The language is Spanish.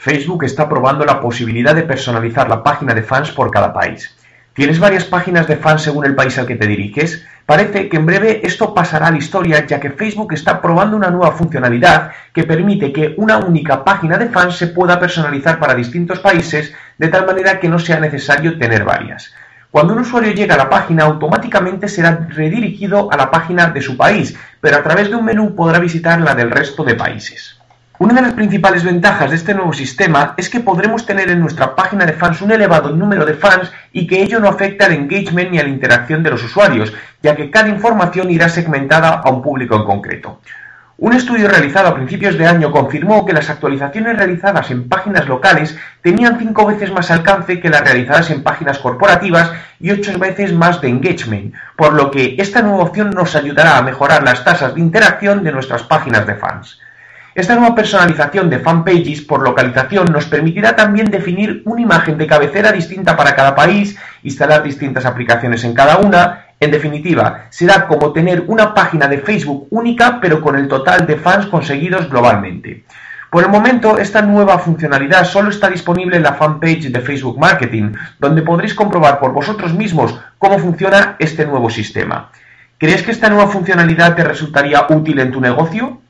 Facebook está probando la posibilidad de personalizar la página de fans por cada país. ¿Tienes varias páginas de fans según el país al que te diriges? Parece que en breve esto pasará a la historia ya que Facebook está probando una nueva funcionalidad que permite que una única página de fans se pueda personalizar para distintos países de tal manera que no sea necesario tener varias. Cuando un usuario llega a la página, automáticamente será redirigido a la página de su país, pero a través de un menú podrá visitar la del resto de países. Una de las principales ventajas de este nuevo sistema es que podremos tener en nuestra página de fans un elevado número de fans y que ello no afecte al engagement ni a la interacción de los usuarios, ya que cada información irá segmentada a un público en concreto. Un estudio realizado a principios de año confirmó que las actualizaciones realizadas en páginas locales tenían cinco veces más alcance que las realizadas en páginas corporativas y ocho veces más de engagement, por lo que esta nueva opción nos ayudará a mejorar las tasas de interacción de nuestras páginas de fans. Esta nueva personalización de fanpages por localización nos permitirá también definir una imagen de cabecera distinta para cada país, instalar distintas aplicaciones en cada una. En definitiva, será como tener una página de Facebook única pero con el total de fans conseguidos globalmente. Por el momento, esta nueva funcionalidad solo está disponible en la fanpage de Facebook Marketing, donde podréis comprobar por vosotros mismos cómo funciona este nuevo sistema. ¿Crees que esta nueva funcionalidad te resultaría útil en tu negocio?